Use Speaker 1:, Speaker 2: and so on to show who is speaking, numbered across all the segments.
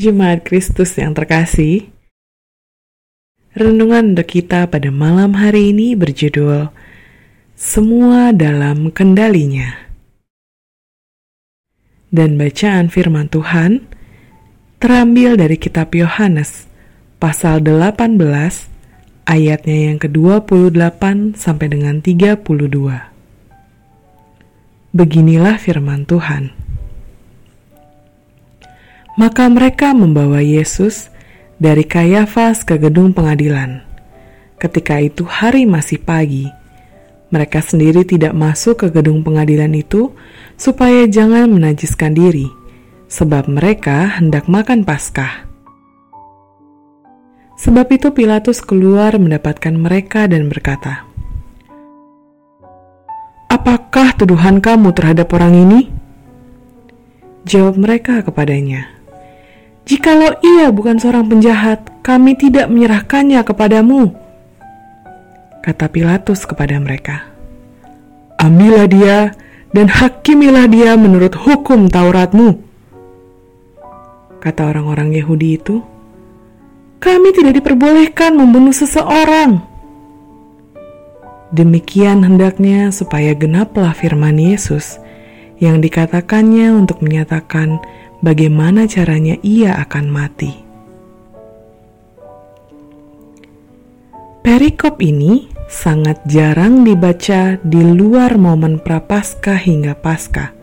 Speaker 1: Jemaat Kristus yang terkasih, renungan untuk kita pada malam hari ini berjudul Semua dalam Kendalinya. Dan bacaan firman Tuhan terambil dari kitab Yohanes pasal 18 ayatnya yang ke-28 sampai dengan 32. Beginilah firman Tuhan. Maka mereka membawa Yesus dari Kayafas ke gedung pengadilan. Ketika itu hari masih pagi. Mereka sendiri tidak masuk ke gedung pengadilan itu supaya jangan menajiskan diri, sebab mereka hendak makan Paskah. Sebab itu Pilatus keluar mendapatkan mereka dan berkata, "Apakah tuduhan kamu terhadap orang ini?" Jawab mereka kepadanya, Jikalau ia bukan seorang penjahat, kami tidak menyerahkannya kepadamu. Kata Pilatus kepada mereka, Ambillah dia dan hakimilah dia menurut hukum Tauratmu. Kata orang-orang Yahudi itu, kami tidak diperbolehkan membunuh seseorang. Demikian hendaknya supaya genaplah firman Yesus yang dikatakannya untuk menyatakan bagaimana caranya ia akan mati. Perikop ini sangat jarang dibaca di luar momen prapaskah hingga pasca.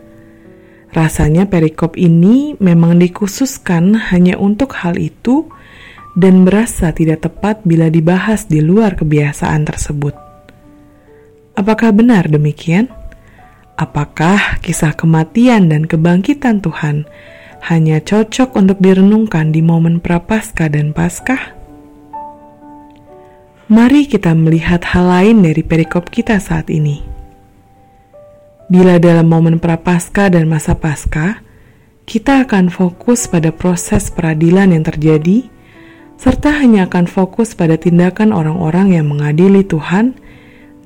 Speaker 1: Rasanya perikop ini memang dikhususkan hanya untuk hal itu dan berasa tidak tepat bila dibahas di luar kebiasaan tersebut. Apakah benar demikian? Apakah kisah kematian dan kebangkitan Tuhan hanya cocok untuk direnungkan di momen prapaskah dan paskah? Mari kita melihat hal lain dari perikop kita saat ini. Bila dalam momen prapaskah dan masa paskah, kita akan fokus pada proses peradilan yang terjadi, serta hanya akan fokus pada tindakan orang-orang yang mengadili Tuhan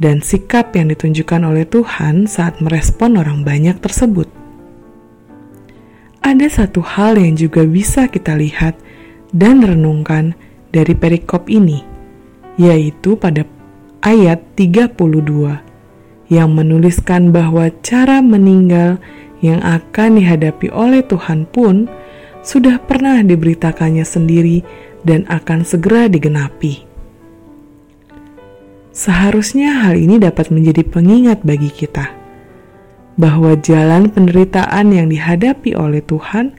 Speaker 1: dan sikap yang ditunjukkan oleh Tuhan saat merespon orang banyak tersebut ada satu hal yang juga bisa kita lihat dan renungkan dari perikop ini, yaitu pada ayat 32 yang menuliskan bahwa cara meninggal yang akan dihadapi oleh Tuhan pun sudah pernah diberitakannya sendiri dan akan segera digenapi. Seharusnya hal ini dapat menjadi pengingat bagi kita bahwa jalan penderitaan yang dihadapi oleh Tuhan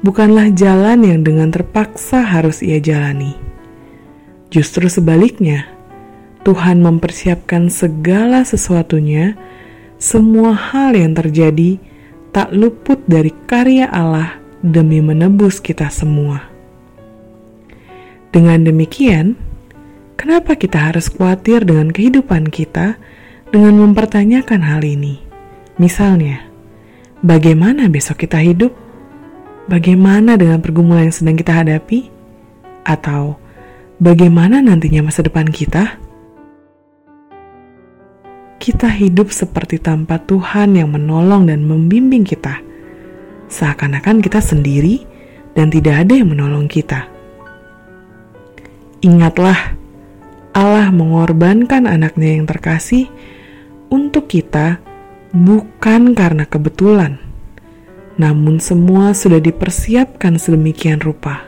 Speaker 1: bukanlah jalan yang dengan terpaksa harus ia jalani. Justru sebaliknya, Tuhan mempersiapkan segala sesuatunya, semua hal yang terjadi tak luput dari karya Allah demi menebus kita semua. Dengan demikian, kenapa kita harus khawatir dengan kehidupan kita dengan mempertanyakan hal ini? Misalnya, bagaimana besok kita hidup? Bagaimana dengan pergumulan yang sedang kita hadapi? Atau bagaimana nantinya masa depan kita? Kita hidup seperti tanpa Tuhan yang menolong dan membimbing kita. Seakan-akan kita sendiri dan tidak ada yang menolong kita. Ingatlah, Allah mengorbankan anaknya yang terkasih untuk kita bukan karena kebetulan, namun semua sudah dipersiapkan sedemikian rupa.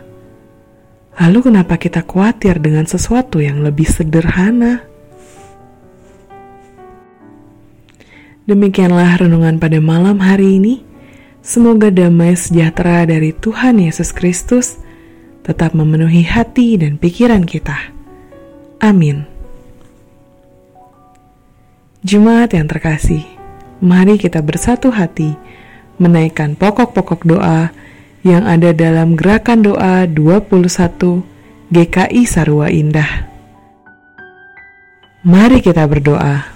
Speaker 1: Lalu, kenapa kita khawatir dengan sesuatu yang lebih sederhana? Demikianlah renungan pada malam hari ini. Semoga damai sejahtera dari Tuhan Yesus Kristus tetap memenuhi hati dan pikiran kita. Amin. Jemaat yang terkasih, mari kita bersatu hati menaikkan pokok-pokok doa yang ada dalam gerakan doa 21 GKI Sarua Indah. Mari kita berdoa.